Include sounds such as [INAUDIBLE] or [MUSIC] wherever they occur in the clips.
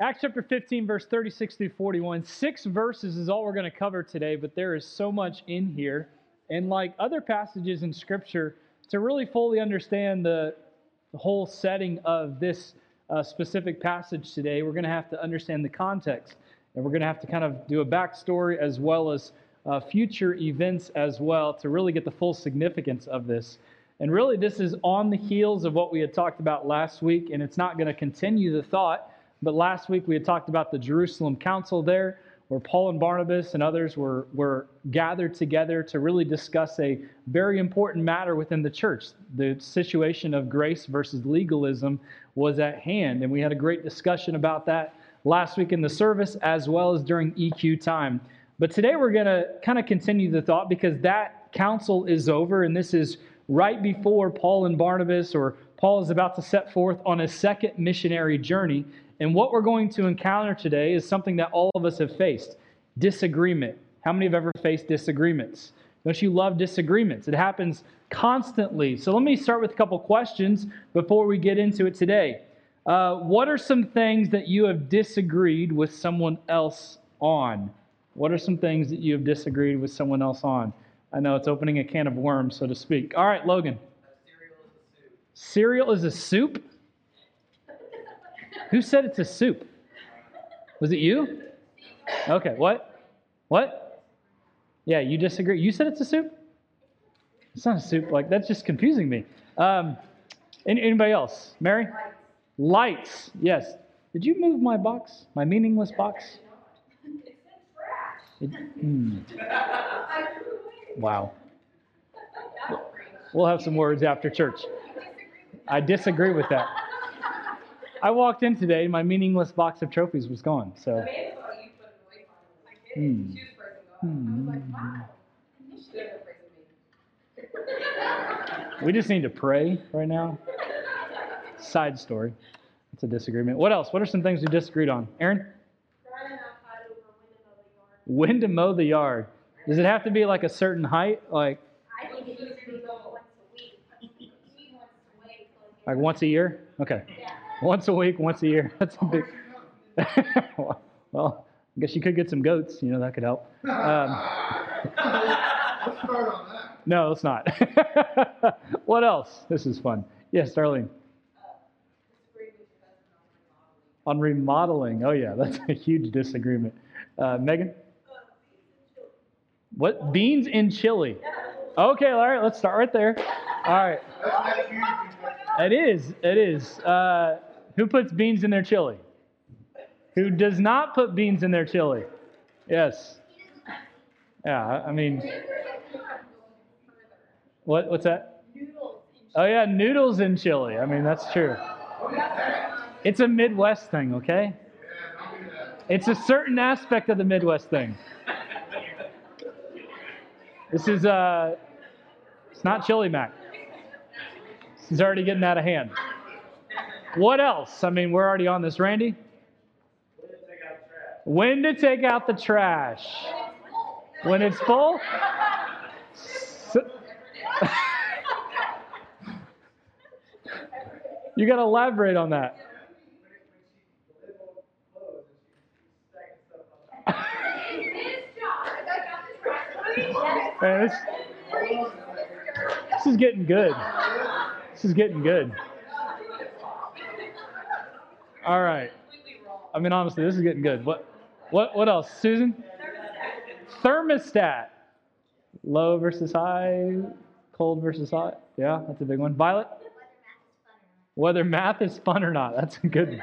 Acts chapter 15, verse 36 through 41. Six verses is all we're going to cover today, but there is so much in here. And like other passages in Scripture, to really fully understand the, the whole setting of this uh, specific passage today, we're going to have to understand the context. And we're going to have to kind of do a backstory as well as uh, future events as well to really get the full significance of this. And really, this is on the heels of what we had talked about last week, and it's not going to continue the thought. But last week we had talked about the Jerusalem Council there, where Paul and Barnabas and others were, were gathered together to really discuss a very important matter within the church. The situation of grace versus legalism was at hand, and we had a great discussion about that last week in the service as well as during EQ time. But today we're going to kind of continue the thought because that council is over, and this is right before Paul and Barnabas, or Paul is about to set forth on a second missionary journey. And what we're going to encounter today is something that all of us have faced disagreement. How many have ever faced disagreements? Don't you love disagreements? It happens constantly. So let me start with a couple questions before we get into it today. Uh, what are some things that you have disagreed with someone else on? What are some things that you have disagreed with someone else on? I know it's opening a can of worms, so to speak. All right, Logan. Cereal is a soup? Who said it's a soup? Was it you? Okay, what? What? Yeah, you disagree. You said it's a soup? It's not a soup. Like, that's just confusing me. Um, anybody else? Mary? Lights. Yes. Did you move my box? My meaningless box? It, hmm. Wow. We'll have some words after church. I disagree with that. I walked in today, my meaningless box of trophies was gone. So. Hmm. We just need to pray right now. Side story. It's a disagreement. What else? What are some things we disagreed on? Aaron? When to mow the yard. Does it have to be like a certain height? Like, like once a year? Okay. Once a week, once a year. [LAUGHS] That's a big. [LAUGHS] well, I guess you could get some goats. You know, that could help. Um, [LAUGHS] no, let's not. what else? This is fun. Yes, Darlene. On remodeling. Oh, yeah, that's a huge disagreement. Uh, Megan? What? Beans in chili. Okay, all right, let's start right there. All right. It is. It is. Uh, who puts beans in their chili? Who does not put beans in their chili? Yes. Yeah, I mean, what? What's that? Oh yeah, noodles in chili. I mean, that's true. It's a Midwest thing, okay? It's a certain aspect of the Midwest thing. This is uh, it's not chili mac. This is already getting out of hand. What else? I mean, we're already on this, Randy. When to take out the trash? When it's full? So, [LAUGHS] you got to elaborate on that. [LAUGHS] Man, this, this is getting good. This is getting good. All right. I mean, honestly, this is getting good. What, what, what else, Susan? Thermostat. Low versus high, cold versus hot. Yeah, that's a big one. Violet. Whether math is fun or not. That's a good,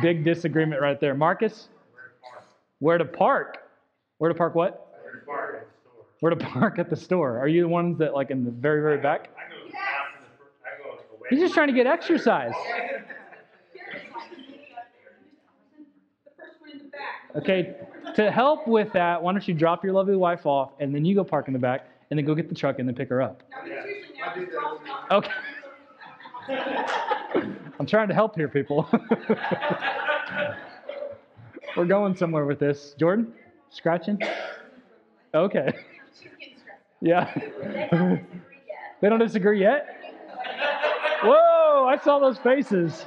big disagreement right there. Marcus. Where to park? Where to park? What? Where to park at the store? Are you the ones that like in the very very back? He's just trying to get exercise. Okay, to help with that, why don't you drop your lovely wife off and then you go park in the back and then go get the truck and then pick her up. Okay. [LAUGHS] I'm trying to help here, people. [LAUGHS] We're going somewhere with this. Jordan, scratching? Okay. Yeah. they don't disagree yet? Whoa, I saw those faces.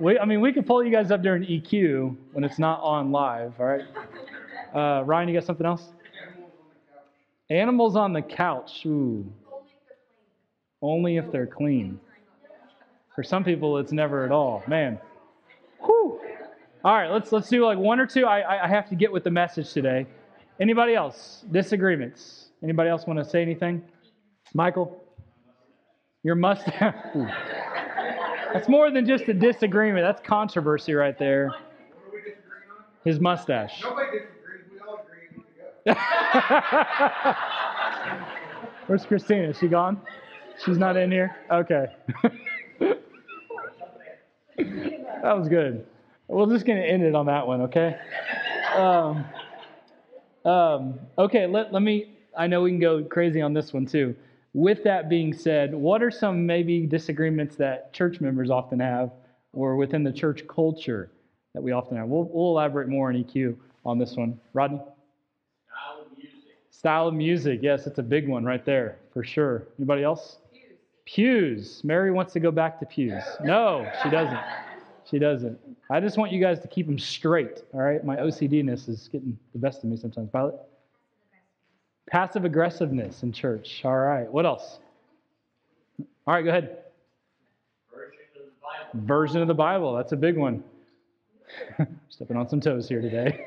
We, I mean, we can pull you guys up during EQ when it's not on live, all right? Uh, Ryan, you got something else? Animals on the couch. Ooh. Only if they're clean. For some people, it's never at all. Man. Whew. All right, let's let's do like one or two. I I have to get with the message today. Anybody else? Disagreements? Anybody else want to say anything? Michael, your mustache. [LAUGHS] That's more than just a disagreement. That's controversy right there. His mustache. Nobody disagrees. [LAUGHS] We all agree. Where's Christina? Is she gone? She's not in here? Okay. [LAUGHS] that was good. We're just going to end it on that one, okay? Um, um, okay, let, let me, I know we can go crazy on this one too. With that being said, what are some maybe disagreements that church members often have or within the church culture that we often have? We'll, we'll elaborate more on EQ on this one. Rodney? Style of music. Style of music. Yes, it's a big one right there for sure. Anybody else? Pews. Mary wants to go back to pews. No, she doesn't. She doesn't. I just want you guys to keep them straight. All right. My OCDness is getting the best of me sometimes. Violet. Passive aggressiveness in church. All right. What else? All right. Go ahead. Version of the Bible. Version of the Bible. That's a big one. [LAUGHS] Stepping on some toes here today.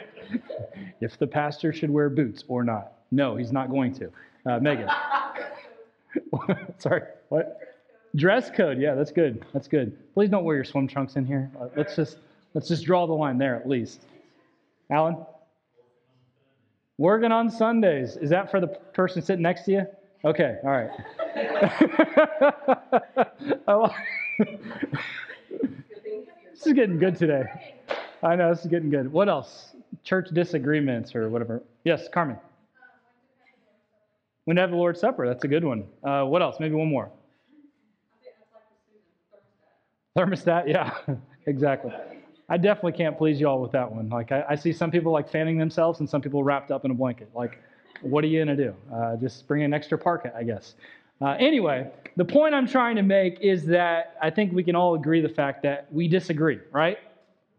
[LAUGHS] if the pastor should wear boots or not. No, he's not going to. Uh, Megan. [LAUGHS] Sorry, what? Dress code. Yeah, that's good. That's good. Please don't wear your swim trunks in here. Uh, let's just let's just draw the line there at least. Alan. Working on Sundays. Is that for the person sitting next to you? Okay, all right. [LAUGHS] [LAUGHS] This is getting good today. I know this is getting good. What else? Church disagreements or whatever. Yes, Carmen. When to have the Lord's Supper. That's a good one. Uh, what else? Maybe one more. Thermostat. Yeah, [LAUGHS] exactly. I definitely can't please you all with that one. Like I, I, see some people like fanning themselves and some people wrapped up in a blanket. Like, what are you gonna do? Uh, just bring an extra parka, I guess. Uh, anyway, the point I'm trying to make is that I think we can all agree the fact that we disagree, right?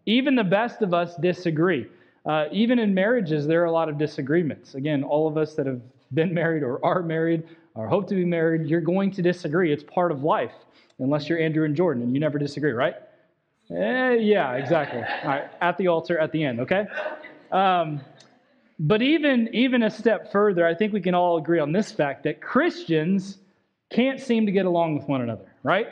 Even the best of us disagree. Uh, even in marriages, there are a lot of disagreements. Again, all of us that have been married or are married or hope to be married, you're going to disagree. It's part of life, unless you're Andrew and Jordan and you never disagree, right? Eh, yeah, exactly. At the altar at the end, okay? Um, but even even a step further, I think we can all agree on this fact that Christians can't seem to get along with one another, right?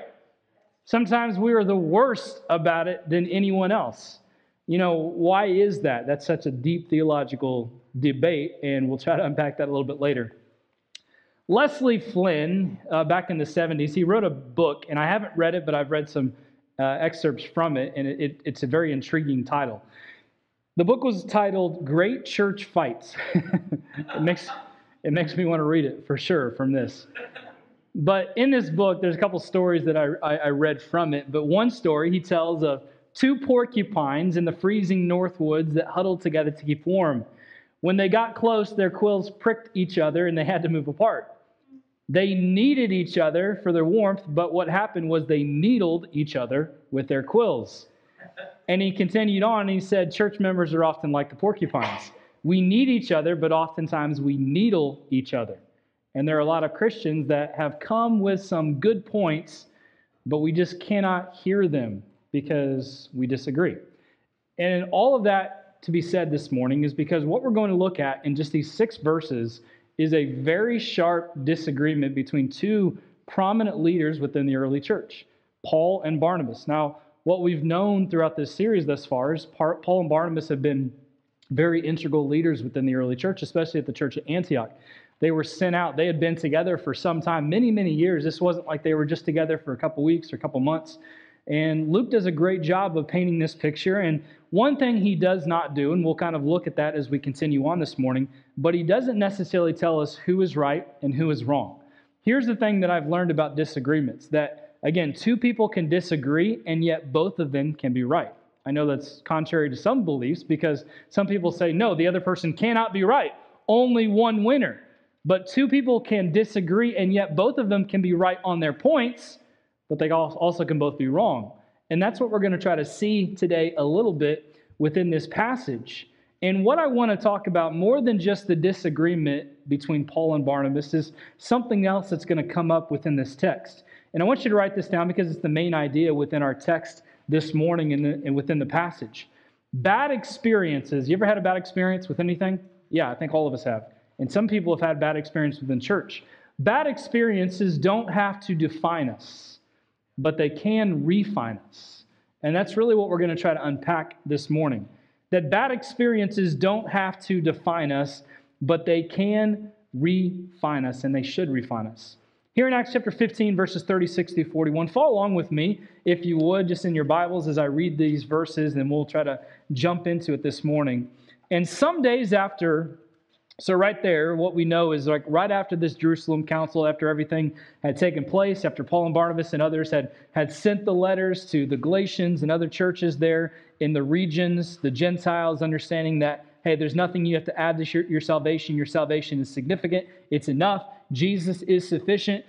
Sometimes we are the worst about it than anyone else. You know, why is that? That's such a deep theological debate, and we'll try to unpack that a little bit later. Leslie Flynn, uh, back in the 70s, he wrote a book, and I haven't read it, but I've read some uh, excerpts from it, and it, it, it's a very intriguing title. The book was titled Great Church Fights. [LAUGHS] it, makes, it makes me want to read it for sure from this. But in this book, there's a couple stories that I, I, I read from it. But one story he tells of two porcupines in the freezing north woods that huddled together to keep warm. When they got close, their quills pricked each other and they had to move apart. They needed each other for their warmth, but what happened was they needled each other with their quills. And he continued on and he said, Church members are often like the porcupines. We need each other, but oftentimes we needle each other. And there are a lot of Christians that have come with some good points, but we just cannot hear them because we disagree. And all of that to be said this morning is because what we're going to look at in just these six verses is a very sharp disagreement between two prominent leaders within the early church, Paul and Barnabas. Now, what we've known throughout this series thus far is Paul and Barnabas have been very integral leaders within the early church, especially at the church at Antioch. They were sent out. They had been together for some time, many, many years. This wasn't like they were just together for a couple weeks or a couple months. And Luke does a great job of painting this picture. And one thing he does not do, and we'll kind of look at that as we continue on this morning, but he doesn't necessarily tell us who is right and who is wrong. Here's the thing that I've learned about disagreements that, again, two people can disagree, and yet both of them can be right. I know that's contrary to some beliefs because some people say, no, the other person cannot be right, only one winner. But two people can disagree, and yet both of them can be right on their points, but they also can both be wrong. And that's what we're going to try to see today a little bit within this passage. And what I want to talk about more than just the disagreement between Paul and Barnabas is something else that's going to come up within this text. And I want you to write this down because it's the main idea within our text this morning and, and within the passage. Bad experiences. You ever had a bad experience with anything? Yeah, I think all of us have. And some people have had bad experiences within church. Bad experiences don't have to define us, but they can refine us. And that's really what we're going to try to unpack this morning. That bad experiences don't have to define us, but they can refine us, and they should refine us. Here in Acts chapter 15, verses 36 through 41, follow along with me, if you would, just in your Bibles as I read these verses, and we'll try to jump into it this morning. And some days after so, right there, what we know is like right after this Jerusalem council, after everything had taken place, after Paul and Barnabas and others had, had sent the letters to the Galatians and other churches there in the regions, the Gentiles, understanding that, hey, there's nothing you have to add to your, your salvation. Your salvation is significant, it's enough. Jesus is sufficient.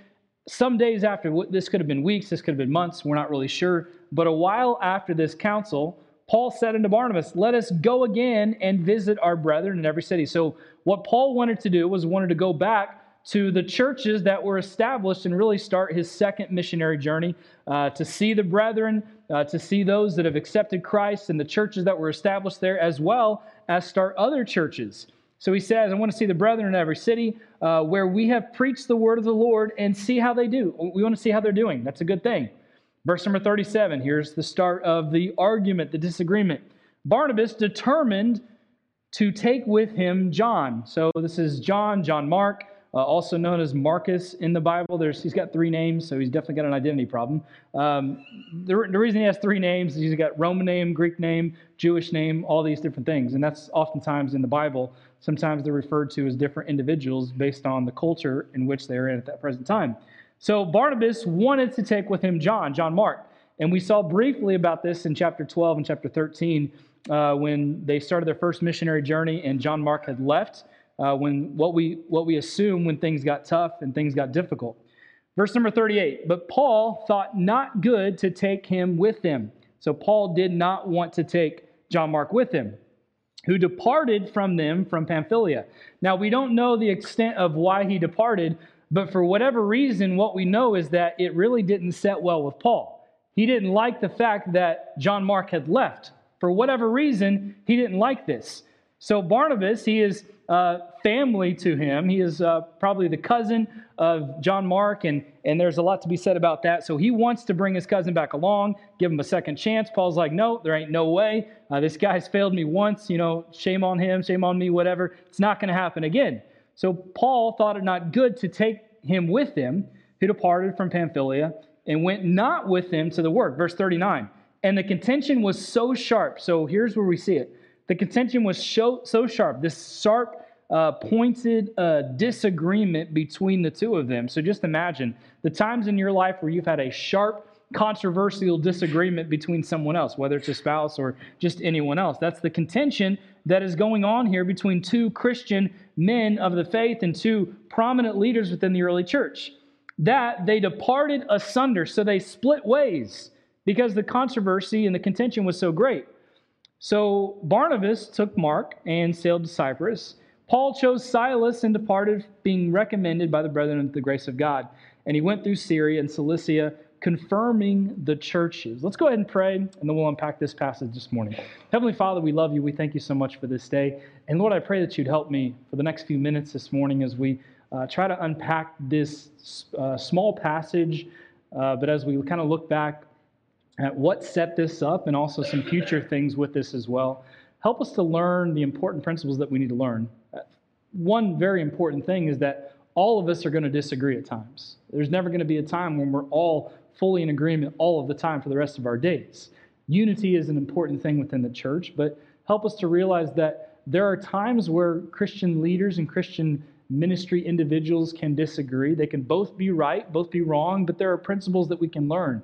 Some days after, this could have been weeks, this could have been months, we're not really sure. But a while after this council, Paul said unto Barnabas, Let us go again and visit our brethren in every city. So, what Paul wanted to do was wanted to go back to the churches that were established and really start his second missionary journey uh, to see the brethren, uh, to see those that have accepted Christ and the churches that were established there, as well as start other churches. So he says, I want to see the brethren in every city uh, where we have preached the word of the Lord and see how they do. We want to see how they're doing. That's a good thing. Verse number 37, here's the start of the argument, the disagreement. Barnabas determined to take with him John. So this is John, John Mark, uh, also known as Marcus in the Bible. There's, he's got three names, so he's definitely got an identity problem. Um, the, the reason he has three names is he's got Roman name, Greek name, Jewish name, all these different things. And that's oftentimes in the Bible. Sometimes they're referred to as different individuals based on the culture in which they're in at that present time. So Barnabas wanted to take with him John, John Mark. And we saw briefly about this in chapter 12 and chapter 13 uh, when they started their first missionary journey and John Mark had left. Uh, when what we what we assume when things got tough and things got difficult. Verse number 38. But Paul thought not good to take him with him. So Paul did not want to take John Mark with him, who departed from them from Pamphylia. Now we don't know the extent of why he departed, but for whatever reason, what we know is that it really didn't set well with Paul. He didn't like the fact that John Mark had left. For whatever reason, he didn't like this. So Barnabas, he is uh, family to him. He is uh, probably the cousin of John Mark, and, and there's a lot to be said about that. So he wants to bring his cousin back along, give him a second chance. Paul's like, no, there ain't no way. Uh, this guy's failed me once. You know, shame on him, shame on me, whatever. It's not going to happen again. So Paul thought it not good to take him with him, who departed from Pamphylia and went not with them to the work. Verse 39. And the contention was so sharp. So here's where we see it. The contention was so, so sharp, this sharp, uh, pointed uh, disagreement between the two of them. So just imagine the times in your life where you've had a sharp, controversial disagreement between someone else, whether it's a spouse or just anyone else. That's the contention that is going on here between two Christian men of the faith and two prominent leaders within the early church. That they departed asunder, so they split ways because the controversy and the contention was so great. So Barnabas took Mark and sailed to Cyprus. Paul chose Silas and departed, being recommended by the brethren of the grace of God. And he went through Syria and Cilicia confirming the churches. Let's go ahead and pray, and then we'll unpack this passage this morning. Heavenly Father, we love you. We thank you so much for this day. And Lord, I pray that you'd help me for the next few minutes this morning as we uh, try to unpack this uh, small passage, uh, but as we kind of look back at what set this up and also some future things with this as well. Help us to learn the important principles that we need to learn. Uh, one very important thing is that all of us are going to disagree at times. There's never going to be a time when we're all fully in agreement all of the time for the rest of our days. Unity is an important thing within the church, but help us to realize that there are times where Christian leaders and Christian ministry individuals can disagree. They can both be right, both be wrong, but there are principles that we can learn.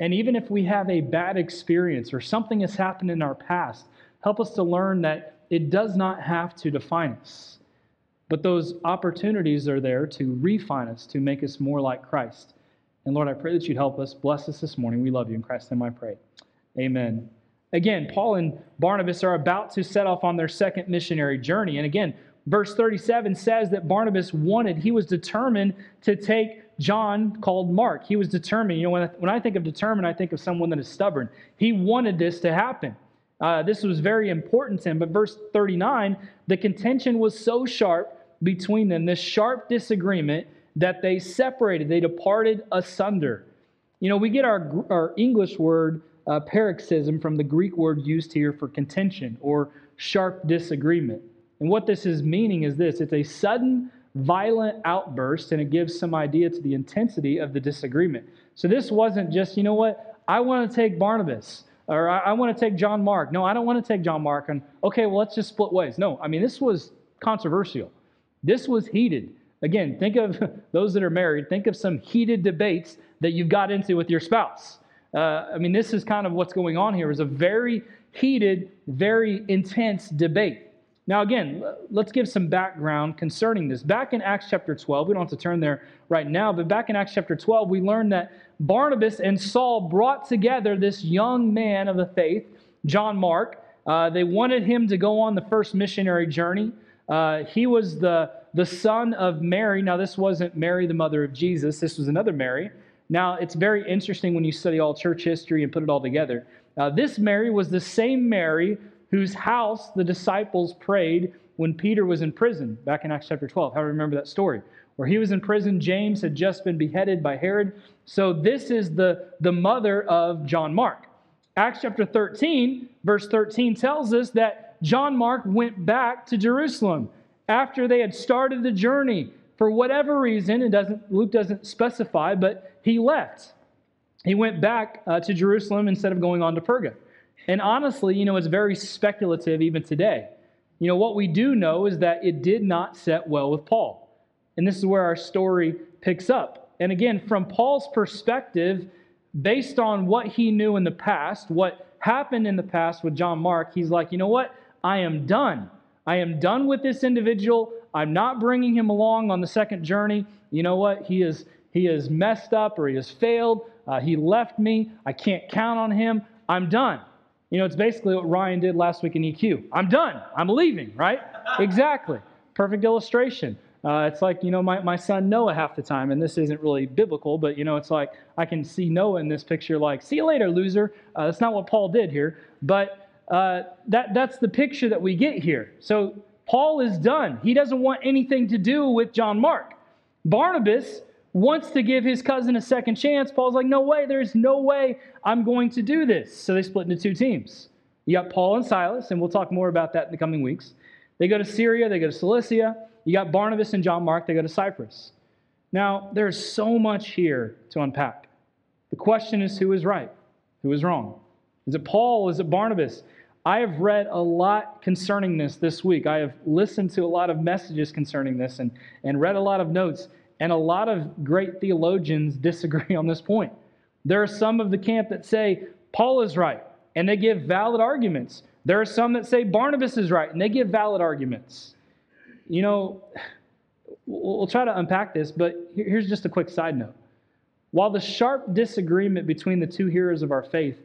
And even if we have a bad experience or something has happened in our past, help us to learn that it does not have to define us. But those opportunities are there to refine us, to make us more like Christ. And Lord, I pray that you'd help us. Bless us this morning. We love you. In Christ's name I pray. Amen. Again, Paul and Barnabas are about to set off on their second missionary journey. And again, verse 37 says that Barnabas wanted, he was determined to take John called Mark. He was determined. You know, when I, when I think of determined, I think of someone that is stubborn. He wanted this to happen. Uh, this was very important to him. But verse 39, the contention was so sharp between them, this sharp disagreement, that they separated. They departed asunder. You know, we get our, our English word uh, paroxysm from the Greek word used here for contention or sharp disagreement. And what this is meaning is this it's a sudden, violent outburst, and it gives some idea to the intensity of the disagreement. So this wasn't just, you know what, I want to take Barnabas or I, I want to take John Mark. No, I don't want to take John Mark. And okay, well, let's just split ways. No, I mean, this was controversial. This was heated. Again, think of [LAUGHS] those that are married, think of some heated debates that you've got into with your spouse. Uh, I mean, this is kind of what's going on here is a very heated, very intense debate. Now, again, let's give some background concerning this. Back in Acts chapter 12, we don't have to turn there right now, but back in Acts chapter 12, we learned that Barnabas and Saul brought together this young man of the faith, John Mark. Uh, they wanted him to go on the first missionary journey. Uh, he was the, the son of Mary. Now, this wasn't Mary, the mother of Jesus, this was another Mary. Now, it's very interesting when you study all church history and put it all together. Uh, this Mary was the same Mary whose house the disciples prayed when Peter was in prison, back in Acts chapter 12. How do you remember that story? Where he was in prison, James had just been beheaded by Herod. So, this is the, the mother of John Mark. Acts chapter 13, verse 13 tells us that John Mark went back to Jerusalem after they had started the journey. For whatever reason, it doesn't, Luke doesn't specify, but he left. He went back uh, to Jerusalem instead of going on to Perga. And honestly, you know, it's very speculative even today. You know, what we do know is that it did not set well with Paul. And this is where our story picks up. And again, from Paul's perspective, based on what he knew in the past, what happened in the past with John Mark, he's like, you know what? I am done. I am done with this individual. I'm not bringing him along on the second journey. You know what? He is he has messed up or he has failed. Uh, he left me. I can't count on him. I'm done. You know, it's basically what Ryan did last week in EQ. I'm done. I'm leaving, right? [LAUGHS] exactly. Perfect illustration. Uh, it's like, you know, my, my son Noah half the time, and this isn't really biblical, but, you know, it's like I can see Noah in this picture like, see you later, loser. Uh, that's not what Paul did here, but uh, that, that's the picture that we get here. So Paul is done. He doesn't want anything to do with John Mark. Barnabas wants to give his cousin a second chance. Paul's like, no way, there's no way I'm going to do this. So they split into two teams. You got Paul and Silas, and we'll talk more about that in the coming weeks. They go to Syria, they go to Cilicia. You got Barnabas and John Mark, they go to Cyprus. Now, there's so much here to unpack. The question is who is right? Who is wrong? Is it Paul? Is it Barnabas? I have read a lot concerning this this week. I have listened to a lot of messages concerning this and, and read a lot of notes. And a lot of great theologians disagree [LAUGHS] on this point. There are some of the camp that say Paul is right, and they give valid arguments. There are some that say Barnabas is right, and they give valid arguments. You know, we'll try to unpack this, but here's just a quick side note. While the sharp disagreement between the two heroes of our faith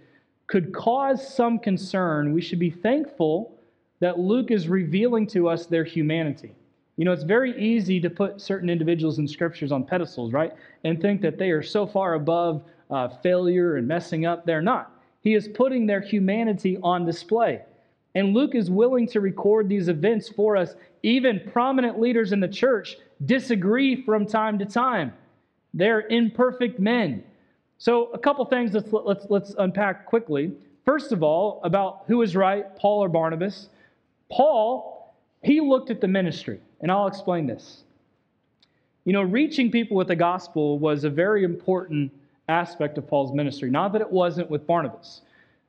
could cause some concern, we should be thankful that Luke is revealing to us their humanity. You know, it's very easy to put certain individuals in scriptures on pedestals, right? And think that they are so far above uh, failure and messing up. They're not. He is putting their humanity on display. And Luke is willing to record these events for us. Even prominent leaders in the church disagree from time to time. They're imperfect men. So, a couple things let's, let's, let's unpack quickly. First of all, about who is right, Paul or Barnabas. Paul, he looked at the ministry. And I'll explain this. You know, reaching people with the gospel was a very important aspect of Paul's ministry. Not that it wasn't with Barnabas,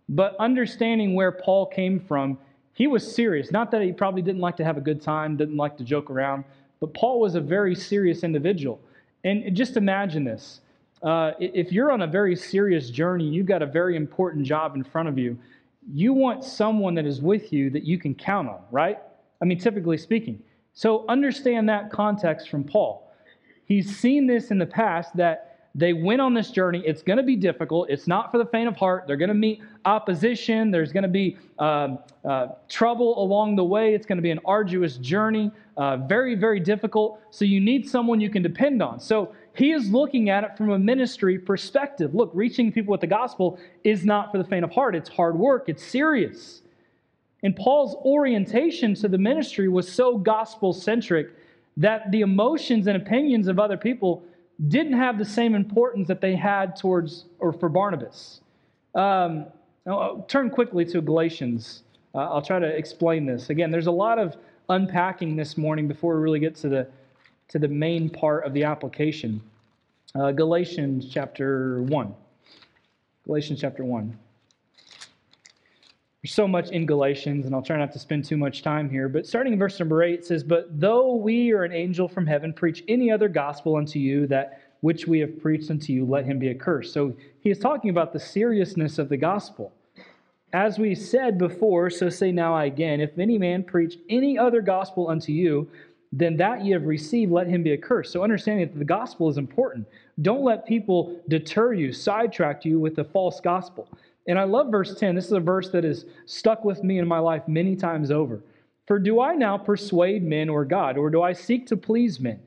but understanding where Paul came from, he was serious. Not that he probably didn't like to have a good time, didn't like to joke around, but Paul was a very serious individual. And just imagine this. Uh, if you're on a very serious journey, you've got a very important job in front of you, you want someone that is with you that you can count on, right? I mean, typically speaking. So understand that context from Paul. He's seen this in the past that they went on this journey. It's going to be difficult. It's not for the faint of heart. They're going to meet opposition. There's going to be um, uh, trouble along the way. It's going to be an arduous journey, uh, very, very difficult. So you need someone you can depend on. So he is looking at it from a ministry perspective. Look, reaching people with the gospel is not for the faint of heart. It's hard work, it's serious. And Paul's orientation to the ministry was so gospel centric that the emotions and opinions of other people didn't have the same importance that they had towards or for Barnabas. Um, I'll turn quickly to Galatians. Uh, I'll try to explain this. Again, there's a lot of unpacking this morning before we really get to the to the main part of the application. Uh, Galatians chapter 1. Galatians chapter 1. There's so much in Galatians, and I'll try not to spend too much time here. But starting in verse number 8, it says, But though we or an angel from heaven preach any other gospel unto you, that which we have preached unto you, let him be accursed. So he is talking about the seriousness of the gospel. As we said before, so say now I again, if any man preach any other gospel unto you, then that ye have received, let him be accursed. So understanding that the gospel is important. Don't let people deter you, sidetrack you with the false gospel. And I love verse 10. This is a verse that has stuck with me in my life many times over. For do I now persuade men or God, or do I seek to please men?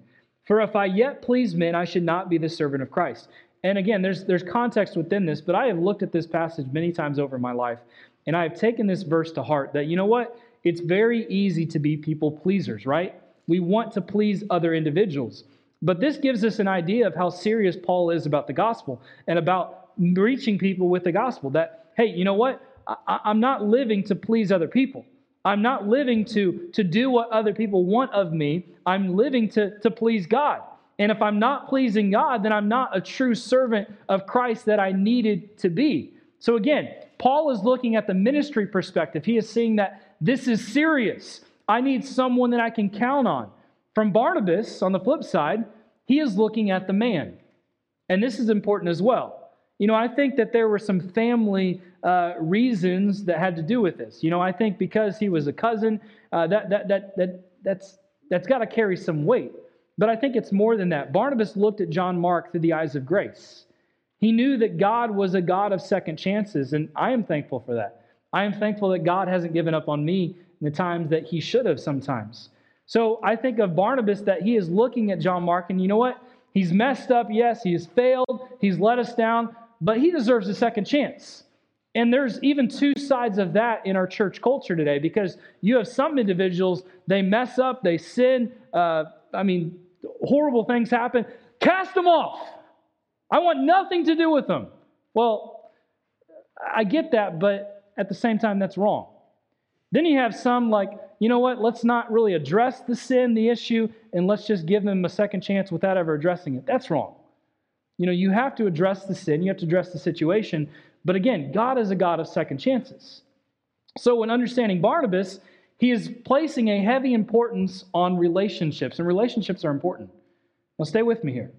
For if I yet please men, I should not be the servant of Christ. And again, there's, there's context within this, but I have looked at this passage many times over in my life, and I have taken this verse to heart that, you know what? It's very easy to be people pleasers, right? We want to please other individuals. But this gives us an idea of how serious Paul is about the gospel and about reaching people with the gospel. That, hey, you know what? I, am not living to please other people. I'm not living to, to do what other people want of me. I'm living to, to please God. And if I'm not pleasing God, then I'm not a true servant of Christ that I needed to be. So again, Paul is looking at the ministry perspective. He is seeing that this is serious. I need someone that I can count on. From Barnabas, on the flip side, he is looking at the man. And this is important as well. You know, I think that there were some family uh, reasons that had to do with this. You know, I think because he was a cousin, uh, that, that, that, that, that's, that's got to carry some weight. But I think it's more than that. Barnabas looked at John Mark through the eyes of grace. He knew that God was a God of second chances, and I am thankful for that. I am thankful that God hasn't given up on me in the times that he should have sometimes. So I think of Barnabas that he is looking at John Mark, and you know what? He's messed up, yes, he has failed, he's let us down, but he deserves a second chance. And there's even two sides of that in our church culture today because you have some individuals, they mess up, they sin, uh, I mean, horrible things happen. Cast them off. I want nothing to do with them. Well, I get that, but at the same time, that's wrong. Then you have some like, you know what, let's not really address the sin, the issue, and let's just give them a second chance without ever addressing it. That's wrong. You know, you have to address the sin, you have to address the situation. But again, God is a God of second chances. So, when understanding Barnabas, he is placing a heavy importance on relationships, and relationships are important. Now, stay with me here.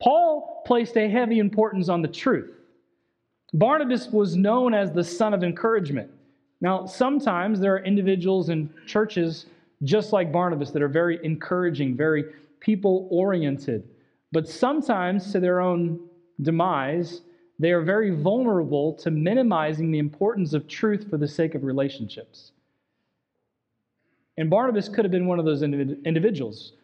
Paul placed a heavy importance on the truth. Barnabas was known as the son of encouragement. Now, sometimes there are individuals in churches just like Barnabas that are very encouraging, very people oriented. But sometimes, to their own demise, they are very vulnerable to minimizing the importance of truth for the sake of relationships. And Barnabas could have been one of those individuals.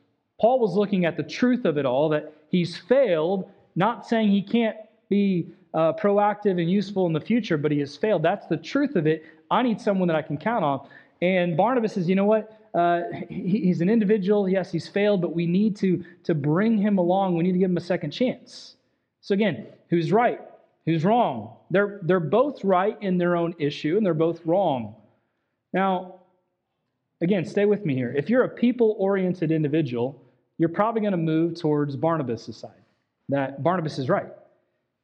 Paul was looking at the truth of it all that he's failed, not saying he can't be uh, proactive and useful in the future, but he has failed. That's the truth of it. I need someone that I can count on. And Barnabas says, you know what? Uh, he, he's an individual. Yes, he's failed, but we need to, to bring him along. We need to give him a second chance. So, again, who's right? Who's wrong? They're, they're both right in their own issue, and they're both wrong. Now, again, stay with me here. If you're a people oriented individual, you're probably going to move towards Barnabas' side, that Barnabas is right.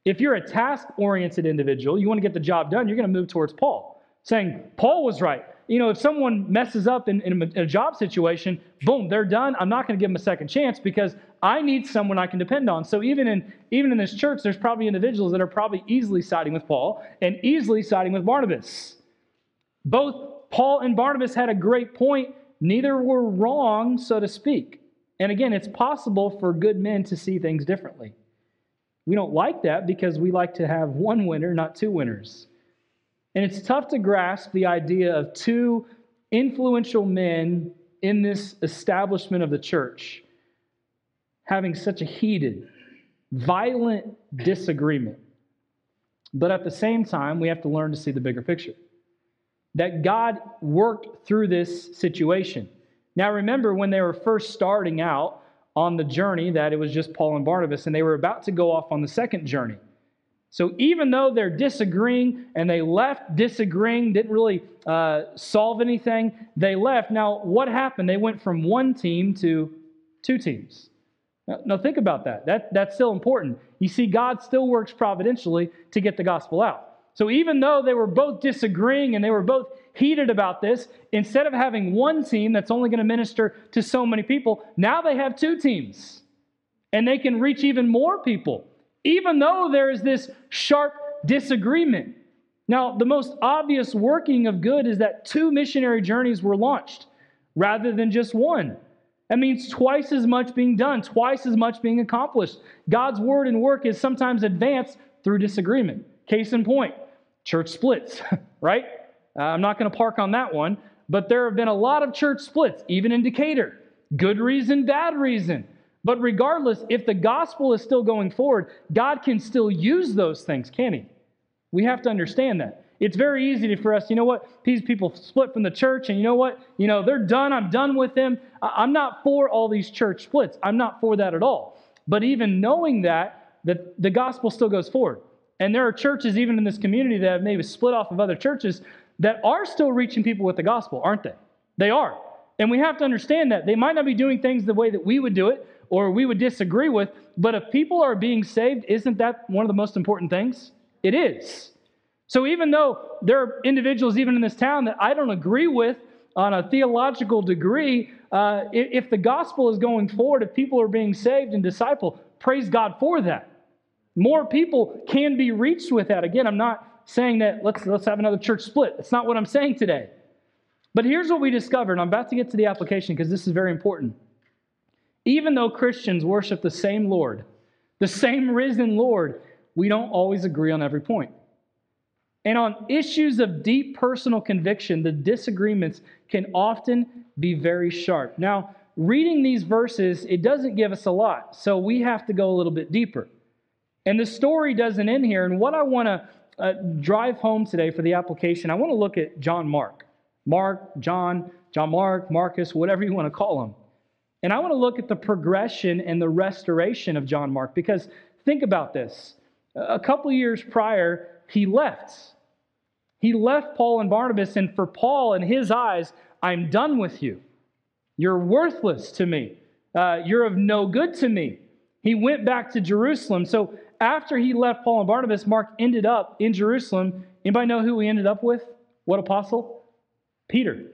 If you're a task oriented individual, you want to get the job done, you're going to move towards Paul, saying, Paul was right. You know, if someone messes up in, in, a, job situation, boom, they're done. I'm not going to give them a second chance because I need someone I can depend on. So even in even in this church, there's probably individuals that are probably easily siding with Paul and easily siding with Barnabas. Both Paul and Barnabas had a great point. Neither were wrong, so to speak. And again, it's possible for good men to see things differently. We don't like that because we like to have one winner, not two winners. And it's tough to grasp the idea of two influential men in this establishment of the church having such a heated, violent disagreement. But at the same time, we have to learn to see the bigger picture that God worked through this situation. Now, remember when they were first starting out on the journey, that it was just Paul and Barnabas, and they were about to go off on the second journey. So, even though they're disagreeing and they left disagreeing, didn't really uh, solve anything, they left. Now, what happened? They went from one team to two teams. Now, think about that. that. That's still important. You see, God still works providentially to get the gospel out. So even though they were both disagreeing and they were both heated about this, instead of having one team that's only going to minister to so many people, now they have two teams. And they can reach even more people, even though there is this sharp disagreement. Now, the most obvious working of good is that two missionary journeys were launched rather than just one. That means twice as much being done, twice as much being accomplished. God's word and work is sometimes advanced through disagreement. Case in point, church splits, [LAUGHS] right? Uh, I'm not going to park on that one, but there have been a lot of church splits, even in Decatur. Good reason, bad reason. But regardless, if the gospel is still going forward, God can still use those things, can He? We have to understand that. It's very easy for us, you know what? These people split from the church, and you know what? You know, they're done. I'm done with them. I'm not for all these church splits. I'm not for that at all. But even knowing that, that the gospel still goes forward. And there are churches, even in this community, that have maybe split off of other churches that are still reaching people with the gospel, aren't they? They are. And we have to understand that. They might not be doing things the way that we would do it or we would disagree with, but if people are being saved, isn't that one of the most important things? It is. So even though there are individuals, even in this town, that I don't agree with on a theological degree, uh, if the gospel is going forward, if people are being saved and discipled, praise God for that. More people can be reached with that. Again, I'm not saying that let's, let's have another church split. That's not what I'm saying today. But here's what we discovered. I'm about to get to the application because this is very important. Even though Christians worship the same Lord, the same risen Lord, we don't always agree on every point. And on issues of deep personal conviction, the disagreements can often be very sharp. Now, reading these verses, it doesn't give us a lot, so we have to go a little bit deeper. And the story doesn't end here. And what I want to uh, drive home today for the application, I want to look at John Mark. Mark, John, John Mark, Marcus, whatever you want to call him. And I want to look at the progression and the restoration of John Mark because think about this. A couple years prior, he left. He left Paul and Barnabas, and for Paul, in his eyes, I'm done with you. You're worthless to me. Uh, you're of no good to me. He went back to Jerusalem. So after he left Paul and Barnabas, Mark ended up in Jerusalem. Anybody know who he ended up with? What apostle? Peter.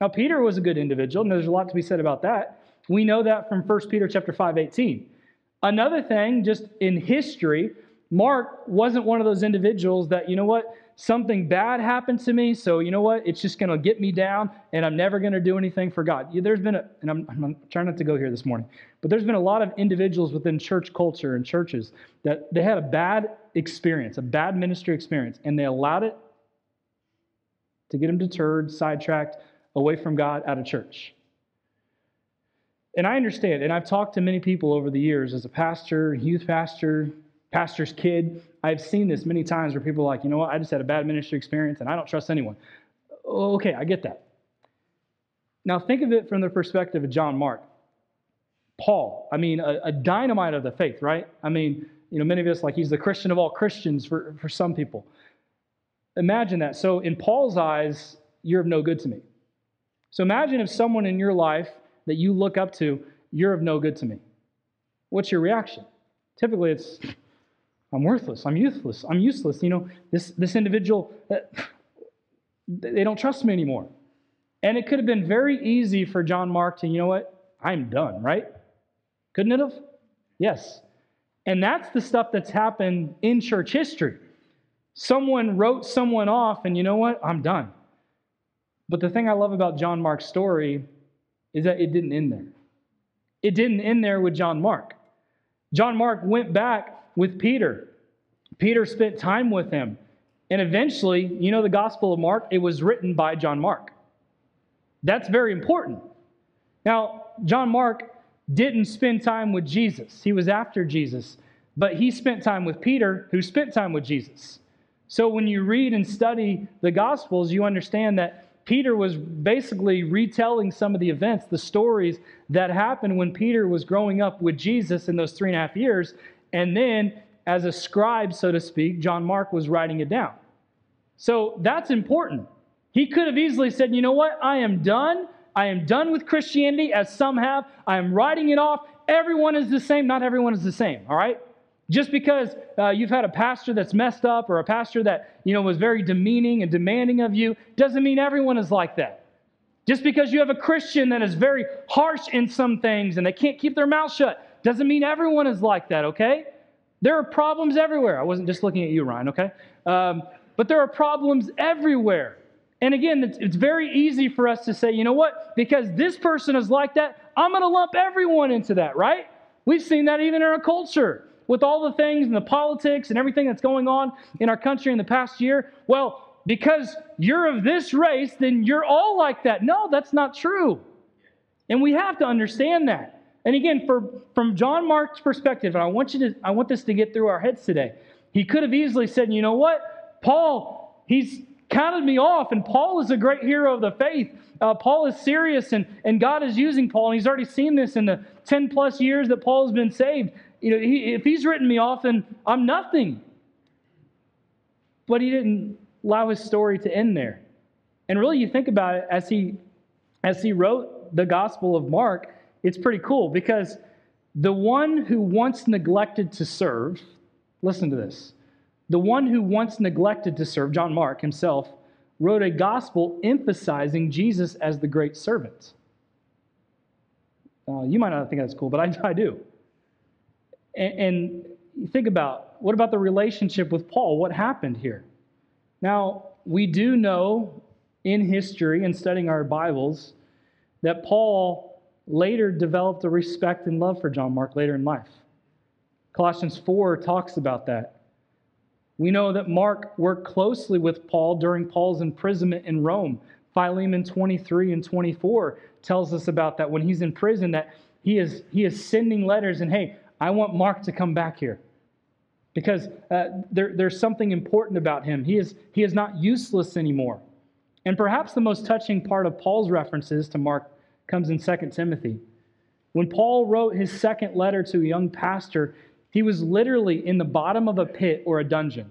Now, Peter was a good individual, and there's a lot to be said about that. We know that from 1 Peter chapter 5, 18. Another thing, just in history, Mark wasn't one of those individuals that, you know what, something bad happened to me, so you know what? It's just going to get me down, and I'm never going to do anything for God. There's been a, and I'm, I'm trying not to go here this morning, but there's been a lot of individuals within church culture and churches that they had a bad experience, a bad ministry experience, and they allowed it to get them deterred, sidetracked, away from God, out of church. And I understand, and I've talked to many people over the years as a pastor, youth pastor, pastor's kid. I've seen this many times where people are like, you know what, I just had a bad ministry experience and I don't trust anyone. Oh, okay, I get that. Now think of it from the perspective of John Mark. Paul, I mean, a, a dynamite of the faith, right? I mean, you know, many of us, like, he's the Christian of all Christians for, for some people. Imagine that. So, in Paul's eyes, you're of no good to me. So, imagine if someone in your life that you look up to, you're of no good to me. What's your reaction? Typically, it's, I'm worthless. I'm useless. I'm useless. You know, this, this individual, uh, they don't trust me anymore. And it could have been very easy for John Mark to, you know what? I'm done, right? Couldn't it have? Yes. And that's the stuff that's happened in church history. Someone wrote someone off, and you know what? I'm done. But the thing I love about John Mark's story is that it didn't end there. It didn't end there with John Mark. John Mark went back with Peter. Peter spent time with him. And eventually, you know, the Gospel of Mark, it was written by John Mark. That's very important. Now, John Mark didn't spend time with Jesus, he was after Jesus, but he spent time with Peter, who spent time with Jesus. So when you read and study the Gospels, you understand that Peter was basically retelling some of the events, the stories that happened when Peter was growing up with Jesus in those three and a half years. And then, as a scribe, so to speak, John Mark was writing it down. So that's important. He could have easily said, you know what? I am done. I am done with Christianity, as some have. I am writing it off. Everyone is the same. Not everyone is the same, all right? Just because uh, you've had a pastor that's messed up or a pastor that you know was very demeaning and demanding of you doesn't mean everyone is like that. Just because you have a Christian that is very harsh in some things and they can't keep their mouth shut doesn't mean everyone is like that. Okay? There are problems everywhere. I wasn't just looking at you, Ryan. Okay? Um, but there are problems everywhere. And again, it's, it's very easy for us to say, you know what? Because this person is like that, I'm going to lump everyone into that, right? We've seen that even in our culture with all the things and the politics and everything that's going on in our country in the past year. Well, because you're of this race, then you're all like that. No, that's not true. And we have to understand that. And again, for, from John Mark's perspective, and I want you to I want this to get through our heads today. He could have easily said, you know what? Paul, he's counted me off, and Paul is a great hero of the faith. Uh, Paul is serious, and, and God is using Paul, and he's already seen this in the 10 plus years that Paul has been saved. You know, he, if he's written me off, then I'm nothing. But he didn't allow his story to end there. And really, you think about it as he as he wrote the Gospel of Mark, it's pretty cool because the one who once neglected to serve, listen to this. The one who once neglected to serve, John Mark himself, wrote a gospel emphasizing Jesus as the great servant. Uh, you might not think that's cool, but I, I do. And, and think about what about the relationship with Paul? What happened here? Now, we do know in history and studying our Bibles that Paul later developed a respect and love for John Mark later in life. Colossians 4 talks about that. We know that Mark worked closely with Paul during Paul's imprisonment in Rome. Philemon 23 and 24 tells us about that when he's in prison that he is he is sending letters and hey, I want Mark to come back here because uh, there, there's something important about him. He is, he is not useless anymore. And perhaps the most touching part of Paul's references to Mark comes in 2 Timothy. When Paul wrote his second letter to a young pastor, he was literally in the bottom of a pit or a dungeon.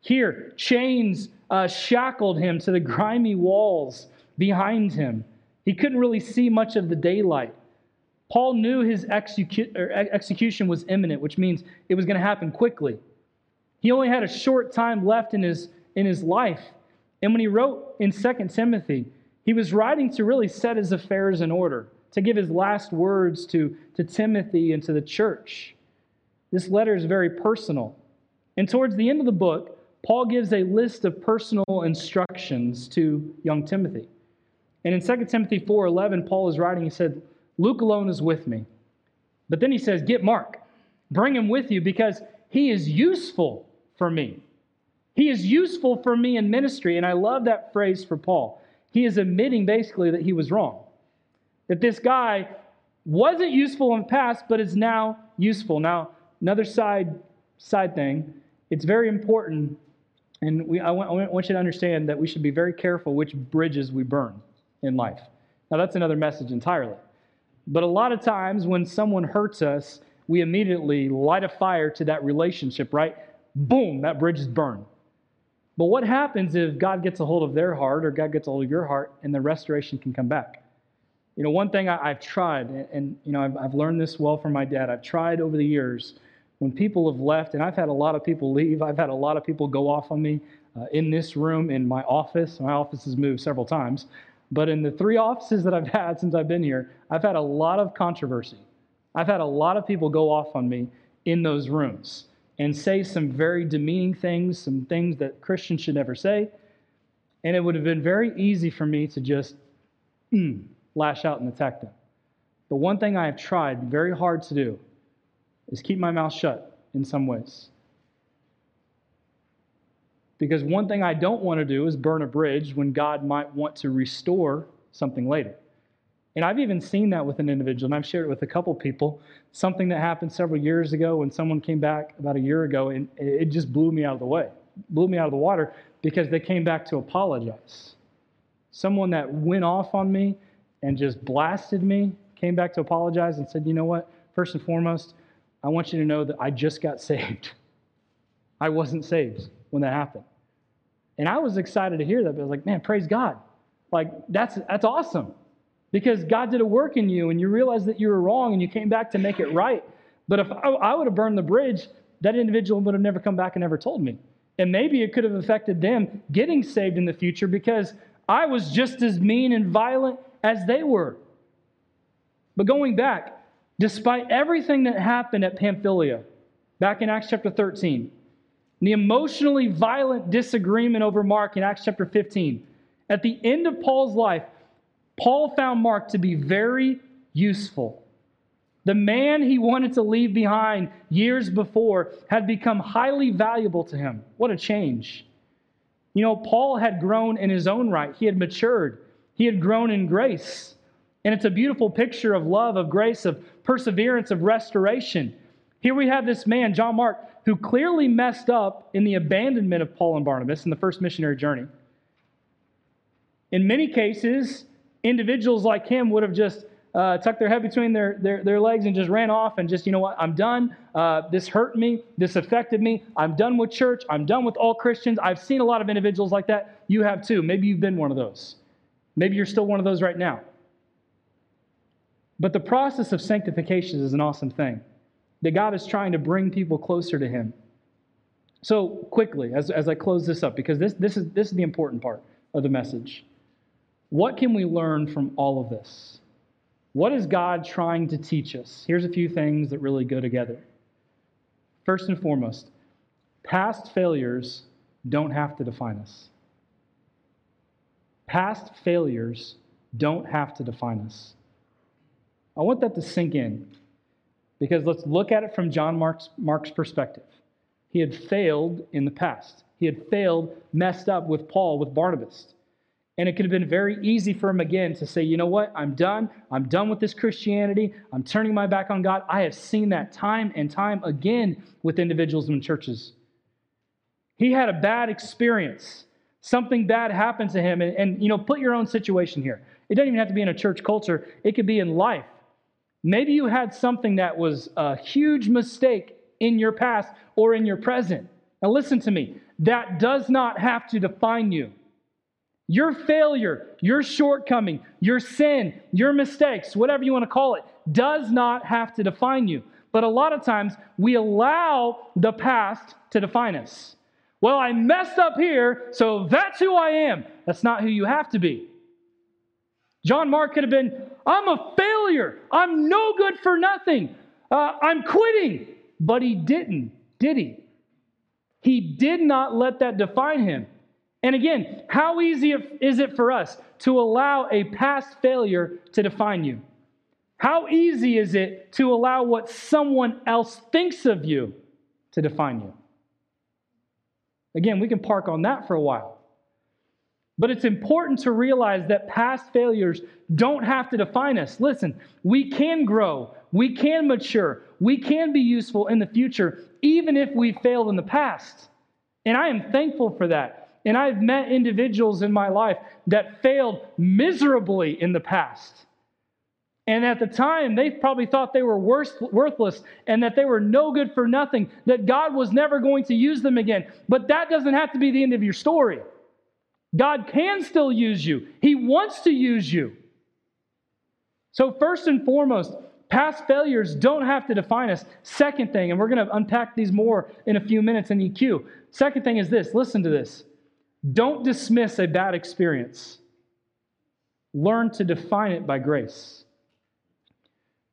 Here, chains uh, shackled him to the grimy walls behind him. He couldn't really see much of the daylight. Paul knew his execu- execution was imminent, which means it was going to happen quickly. He only had a short time left in his, in his life. And when he wrote in 2 Timothy, he was writing to really set his affairs in order, to give his last words to, to Timothy and to the church. This letter is very personal. And towards the end of the book, Paul gives a list of personal instructions to young Timothy. And in 2 Timothy 4:11, Paul is writing, he said, Luke alone is with me. But then he says, Get Mark, bring him with you because he is useful for me. He is useful for me in ministry. And I love that phrase for Paul. He is admitting basically that he was wrong. That this guy wasn't useful in the past, but is now useful. Now, another side side thing, it's very important, and we, I, want, I want you to understand that we should be very careful which bridges we burn in life. Now, that's another message entirely. But a lot of times when someone hurts us, we immediately light a fire to that relationship, right? Boom, that bridge is burned. But what happens if God gets a hold of their heart or God gets a hold of your heart and the restoration can come back? You know, one thing I, have tried, and, and, you know, I've, I've learned this well from my dad, I've tried over the years when people have left, and I've had a lot of people leave, I've had a lot of people go off on me uh, in this room, in my office. My office has moved several times. But in the three offices that I've [LAUGHS] had since I've been here, I've had a lot of controversy. I've had a lot of people go off on me in those rooms and say some very demeaning things, some things that Christians should never say. And it would have been very easy for me to just mm, lash out and attack them. The one thing I have tried very hard to do is keep my mouth shut in some ways. Because one thing I don't want to do is burn a bridge when God might want to restore something later. And I've even seen that with an individual, and I've shared it with a couple people. Something that happened several years ago when someone came back about a year ago, and it just blew me out of the way, blew me out of the water because they came back to apologize. Someone that went off on me and just blasted me came back to apologize and said, You know what? First and foremost, I want you to know that I just got [LAUGHS] saved. I wasn't saved when that happened. And I was excited to hear that, I was like, man, praise God. Like, that's, that's awesome because God did a work in you and you realized that you were wrong and you came back to make it right. But if I, I would have burned the bridge, that individual would have never come back and never told me. And maybe it could have affected them getting saved in the future because I was just as mean and violent as they were. But going back, despite everything that happened at Pamphylia, back in Acts chapter 13, the emotionally violent disagreement over Mark in Acts chapter 15, at the end of Paul's life, Paul found Mark to be very useful. The man he wanted to leave behind years before had become highly valuable to him. What a change. You know, Paul had grown in his own right, he had matured, he had grown in grace. And it's a beautiful picture of love, of grace, of perseverance, of restoration. Here we have this man, John Mark, who clearly messed up in the abandonment of Paul and Barnabas in the first missionary journey. In many cases, individuals like him would have just uh, tucked their head between their, their, their legs and just ran off and just, you know what, I'm done. Uh, this hurt me. This affected me. I'm done with church. I'm done with all Christians. I've seen a lot of individuals like that. You have too. Maybe you've been one of those. Maybe you're still one of those right now. But the process of sanctification is an awesome thing. That God is trying to bring people closer to Him. So, quickly, as, as I close this up, because this, this, is, this is the important part of the message. What can we learn from all of this? What is God trying to teach us? Here's a few things that really go together. First and foremost, past failures don't have to define us. Past failures don't have to define us. I want that to sink in because let's look at it from John Mark's, Mark's perspective. He had failed in the past, he had failed, messed up with Paul, with Barnabas. And it could have been very easy for him again to say, you know what, I'm done. I'm done with this Christianity. I'm turning my back on God. I have seen that time and time again with individuals in churches. He had a bad experience. Something bad happened to him. And, and, you know, put your own situation here. It doesn't even have to be in a church culture, it could be in life. Maybe you had something that was a huge mistake in your past or in your present. Now, listen to me. That does not have to define you. Your failure, your shortcoming, your sin, your mistakes, whatever you want to call it, does not have to define you. But a lot of times we allow the past to define us. Well, I messed up here, so that's who I am. That's not who you have to be. John Mark could have been, I'm a failure. I'm no good for nothing. Uh, I'm quitting. But he didn't, did he? He did not let that define him. And again, how easy is it for us to allow a past failure to define you? How easy is it to allow what someone else thinks of you to define you? Again, we can park on that for a while. But it's important to realize that past failures don't have to define us. Listen, we can grow, we can mature, we can be useful in the future, even if we failed in the past. And I am thankful for that. And I've met individuals in my life that failed miserably in the past. And at the time, they probably thought they were worthless and that they were no good for nothing, that God was never going to use them again. But that doesn't have to be the end of your story. God can still use you, He wants to use you. So, first and foremost, past failures don't have to define us. Second thing, and we're going to unpack these more in a few minutes in EQ. Second thing is this listen to this don't dismiss a bad experience. Learn to define it by grace.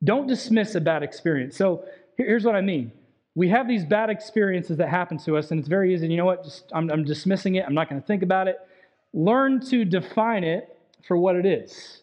Don't dismiss a bad experience. So here's what I mean. We have these bad experiences that happen to us, and it's very easy. You know what? Just, I'm, I'm dismissing it. I'm not going to think about it. Learn to define it for what it is.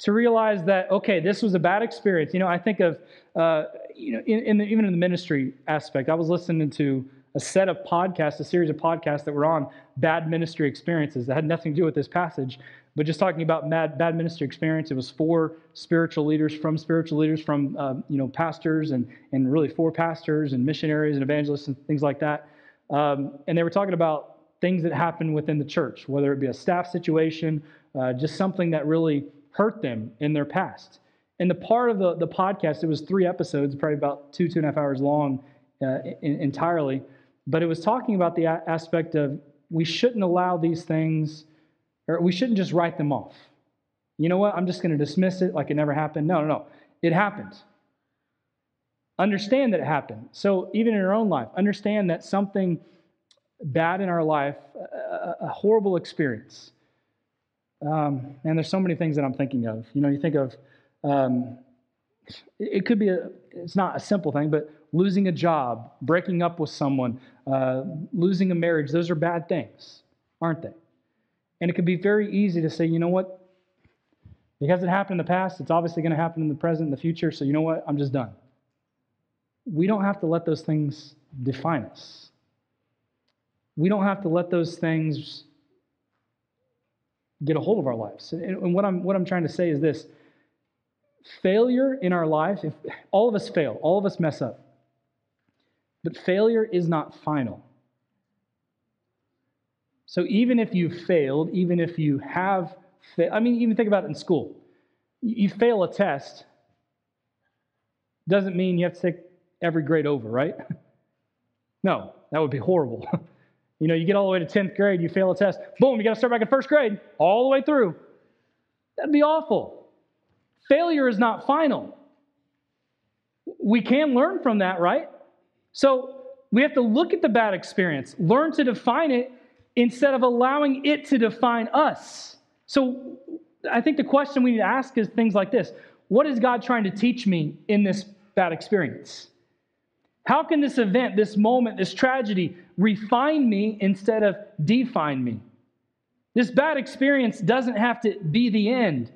to realize that okay, this was a bad experience. You know, I think of uh, you know in, in the, even in the ministry aspect. I was listening to a set of podcasts, a series of podcasts that were on bad ministry experiences that had nothing to do with this passage, but just talking about bad, bad ministry experience. It was for spiritual leaders, from spiritual leaders, from um, you know pastors, and and really for pastors and missionaries and evangelists and things like that. Um, and they were talking about things that happen within the church, whether it be a staff situation, uh, just something that really hurt them in their past. And the part of the, the podcast, it was three episodes, probably about two, two and a half hours long uh, in, entirely. But it was talking about the a- aspect of we shouldn't allow these things, or we shouldn't just write them off. You know what? I'm just going to dismiss it like it never happened. No, no, no. It happened. Understand that it happened. So, even in your own life, understand that something bad in our life, a, a horrible experience. Um, and there's so many things that I'm thinking of. You know, you think of um, it, could be a, it's not a simple thing, but losing a job, breaking up with someone, uh, losing a marriage, those are bad things, aren't they? And it can be very easy to say, you know what? Because it happened in the past, it's obviously going to happen in the present, in the future, so you know what? I'm just done. We don't have to let those things define us. We don't have to let those things get a hold of our lives. And what I'm, what I'm trying to say is this failure in our life, if all of us fail, all of us mess up. But failure is not final. So even if you've failed, even if you have, fa- I mean, even think about it in school. You fail a test, doesn't mean you have to take every grade over, right? [LAUGHS] No, that would be horrible. [LAUGHS] you know, you get all the way to 10th grade, you fail a test, boom, you got to start back in first grade, all the way through. That'd be awful. Failure is not final. We can learn from that, right? So we have to look at the bad experience, learn to define it instead of allowing it to define us. So I think the question we need to ask is things like this What is God trying to teach me in this bad experience? How can this event, this moment, this tragedy refine me instead of define me? This bad experience doesn't have to be the end.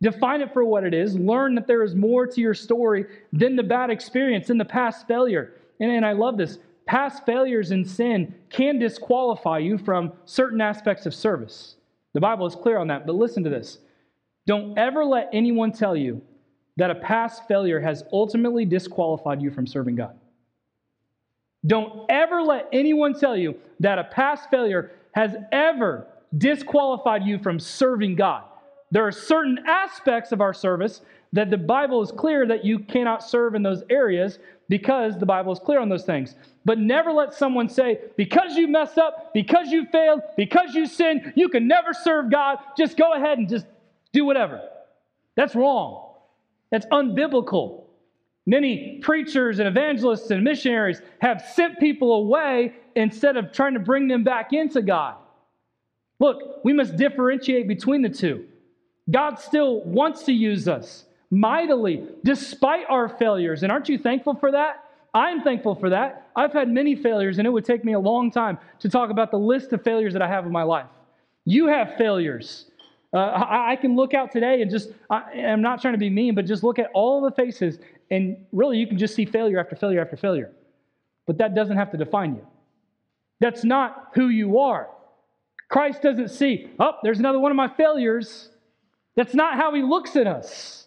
Define it for what it is. Learn that there is more to your story than the bad experience, than the past failure. And, and I love this. Past failures in sin can disqualify you from certain aspects of service. The Bible is clear on that. But listen to this don't ever let anyone tell you that a past failure has ultimately disqualified you from serving God. Don't ever let anyone tell you that a past failure has ever disqualified you from serving God. There are certain aspects of our service that the Bible is clear that you cannot serve in those areas because the Bible is clear on those things. But never let someone say, because you messed up, because you failed, because you sinned, you can never serve God. Just go ahead and just do whatever. That's wrong. That's unbiblical. Many preachers and evangelists and missionaries have sent people away instead of trying to bring them back into God. Look, we must differentiate between the two. God still wants to use us mightily despite our failures. And aren't you thankful for that? I'm thankful for that. I've had many failures, and it would take me a long time to talk about the list of failures that I have in my life. You have failures. Uh, I, I, can look out today and just, I, am not trying to be mean, but just look at all the faces, and really you can just see failure after failure after failure. But that doesn't have to define you. That's not who you are. Christ doesn't see, oh, there's another one of my failures. That's not how he looks at us.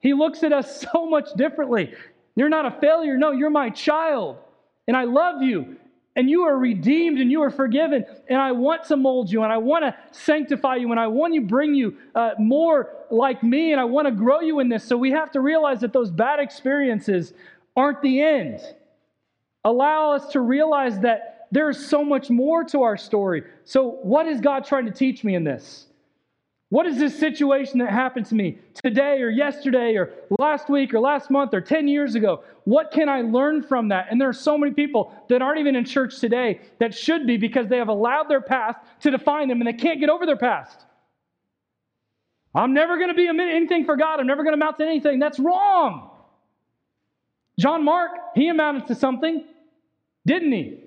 He looks at us [LAUGHS] so much differently. You're not a failure. No, you're my child. And I love you. And you are redeemed and you are forgiven. And I want to mold you and I want to sanctify you and I want to bring you uh, more like me and I want to grow you in this. So we have to realize that those bad experiences aren't the end. Allow us to realize that there's so much more to our story. So, what is God trying to teach me in this? What is this situation that happened to me today or yesterday or last week or last month or 10 years ago? What can I learn from that? And there are so many people that aren't even in church today that should be because they have allowed their past to define them and they can't get over their past. I'm never going to be anything for God. I'm never going to amount to anything. That's wrong. John Mark, he amounted to something, didn't he?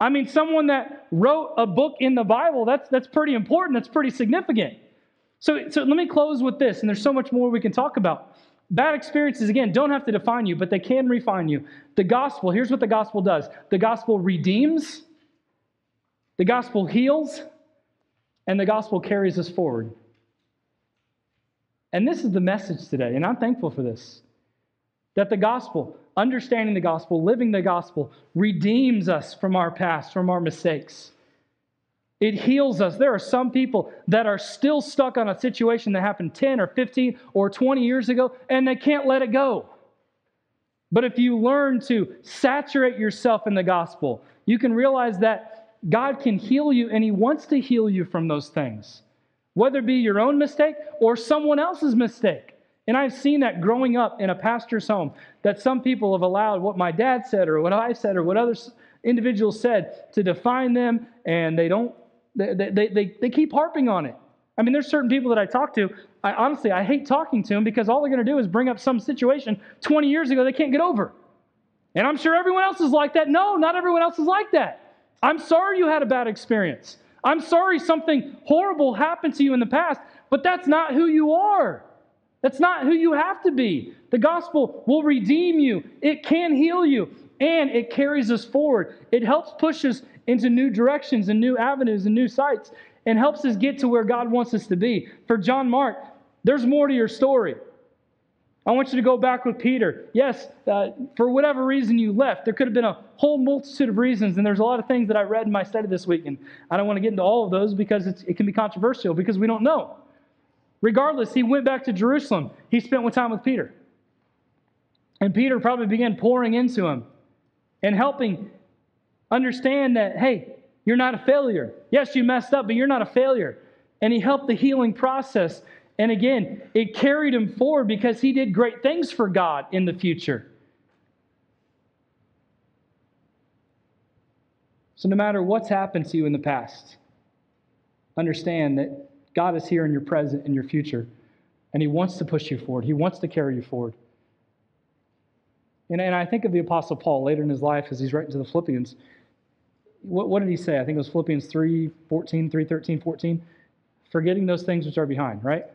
I mean, someone that wrote a book in the Bible, that's, that's pretty important. That's pretty significant. So, so let me close with this, and there's so much more we can talk about. Bad experiences, again, don't have to define you, but they can refine you. The gospel, here's what the gospel does the gospel redeems, the gospel heals, and the gospel carries us forward. And this is the message today, and I'm thankful for this that the gospel, understanding the gospel, living the gospel, redeems us from our past, from our mistakes. It heals us. There are some people that are still stuck on a situation that happened 10 or 15 or 20 years ago, and they can't let it go. But if you learn to saturate yourself in the gospel, you can realize that God can heal you, and He wants to heal you from those things, whether it be your own mistake or someone else's mistake. And I've seen that growing up in a pastor's home, that some people have allowed what my dad said or what I said or what other individuals said to define them, and they don't they, they, they, they keep harping on it. I mean, there's certain people that I talk to. I honestly, I hate talking to them because all they're going to do is bring up some situation 20 years ago they can't get over. And I'm sure everyone else is like that. No, not everyone else is like that. I'm sorry you had a bad experience. I'm sorry something horrible happened to you in the past, but that's not who you are. That's not who you have to be. The gospel will redeem you, it can heal you, and it carries us forward. It helps push us into new directions and new avenues and new sites and helps us get to where God wants us to be. For John Mark, there's more to your story. I want you to go back with Peter. Yes, uh, for whatever reason you left, there could have been a whole multitude of reasons, and there's a lot of things that I read in my study this week, and I don't want to get into all of those because it can be controversial because we don't know. Regardless, he went back to Jerusalem. He spent time with Peter. And Peter probably began pouring into him and helping Understand that, hey, you're not a failure. Yes, you messed up, but you're not a failure. And he helped the healing process. And again, it carried him forward because he did great things for God in the future. So, no matter what's happened to you in the past, understand that God is here in your present and your future, and He wants to push you forward. He wants to carry you forward. And, and I think of the Apostle Paul later in his life as he's writing to the Philippians what, what did he say? I think it was Philippians 3 14, 3 13, 14. Forgetting those things which are behind, right?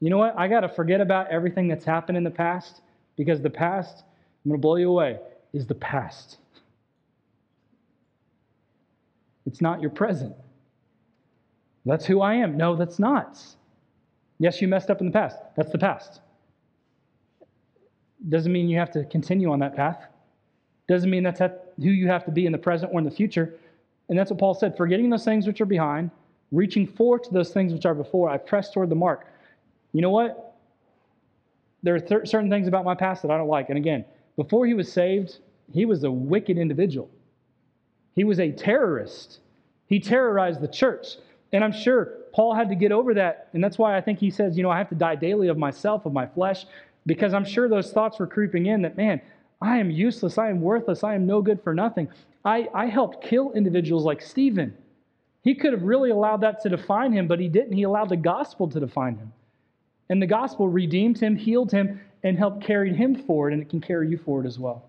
You know what? I got to forget about everything that's happened in the past because the past, I'm going to blow you away, is the past. It's not your present. That's who I am. No, that's not. Yes, you messed up in the past. That's the past. Doesn't mean you have to continue on that path. Doesn't mean that's who you have to be in the present or in the future. And that's what Paul said forgetting those things which are behind, reaching forward to those things which are before, I press toward the mark. You know what? There are th- certain things about my past that I don't like. And again, before he was saved, he was a wicked individual. He was a terrorist. He terrorized the church. And I'm sure Paul had to get over that. And that's why I think he says, you know, I have to die daily of myself, of my flesh, because I'm sure those thoughts were creeping in that, man, I am useless. I am worthless. I am no good for nothing. I, I helped kill individuals like Stephen. He could have really allowed that to define him, but he didn't. He allowed the gospel to define him. And the gospel redeemed him, healed him, and helped carry him forward, and it can carry you forward as well.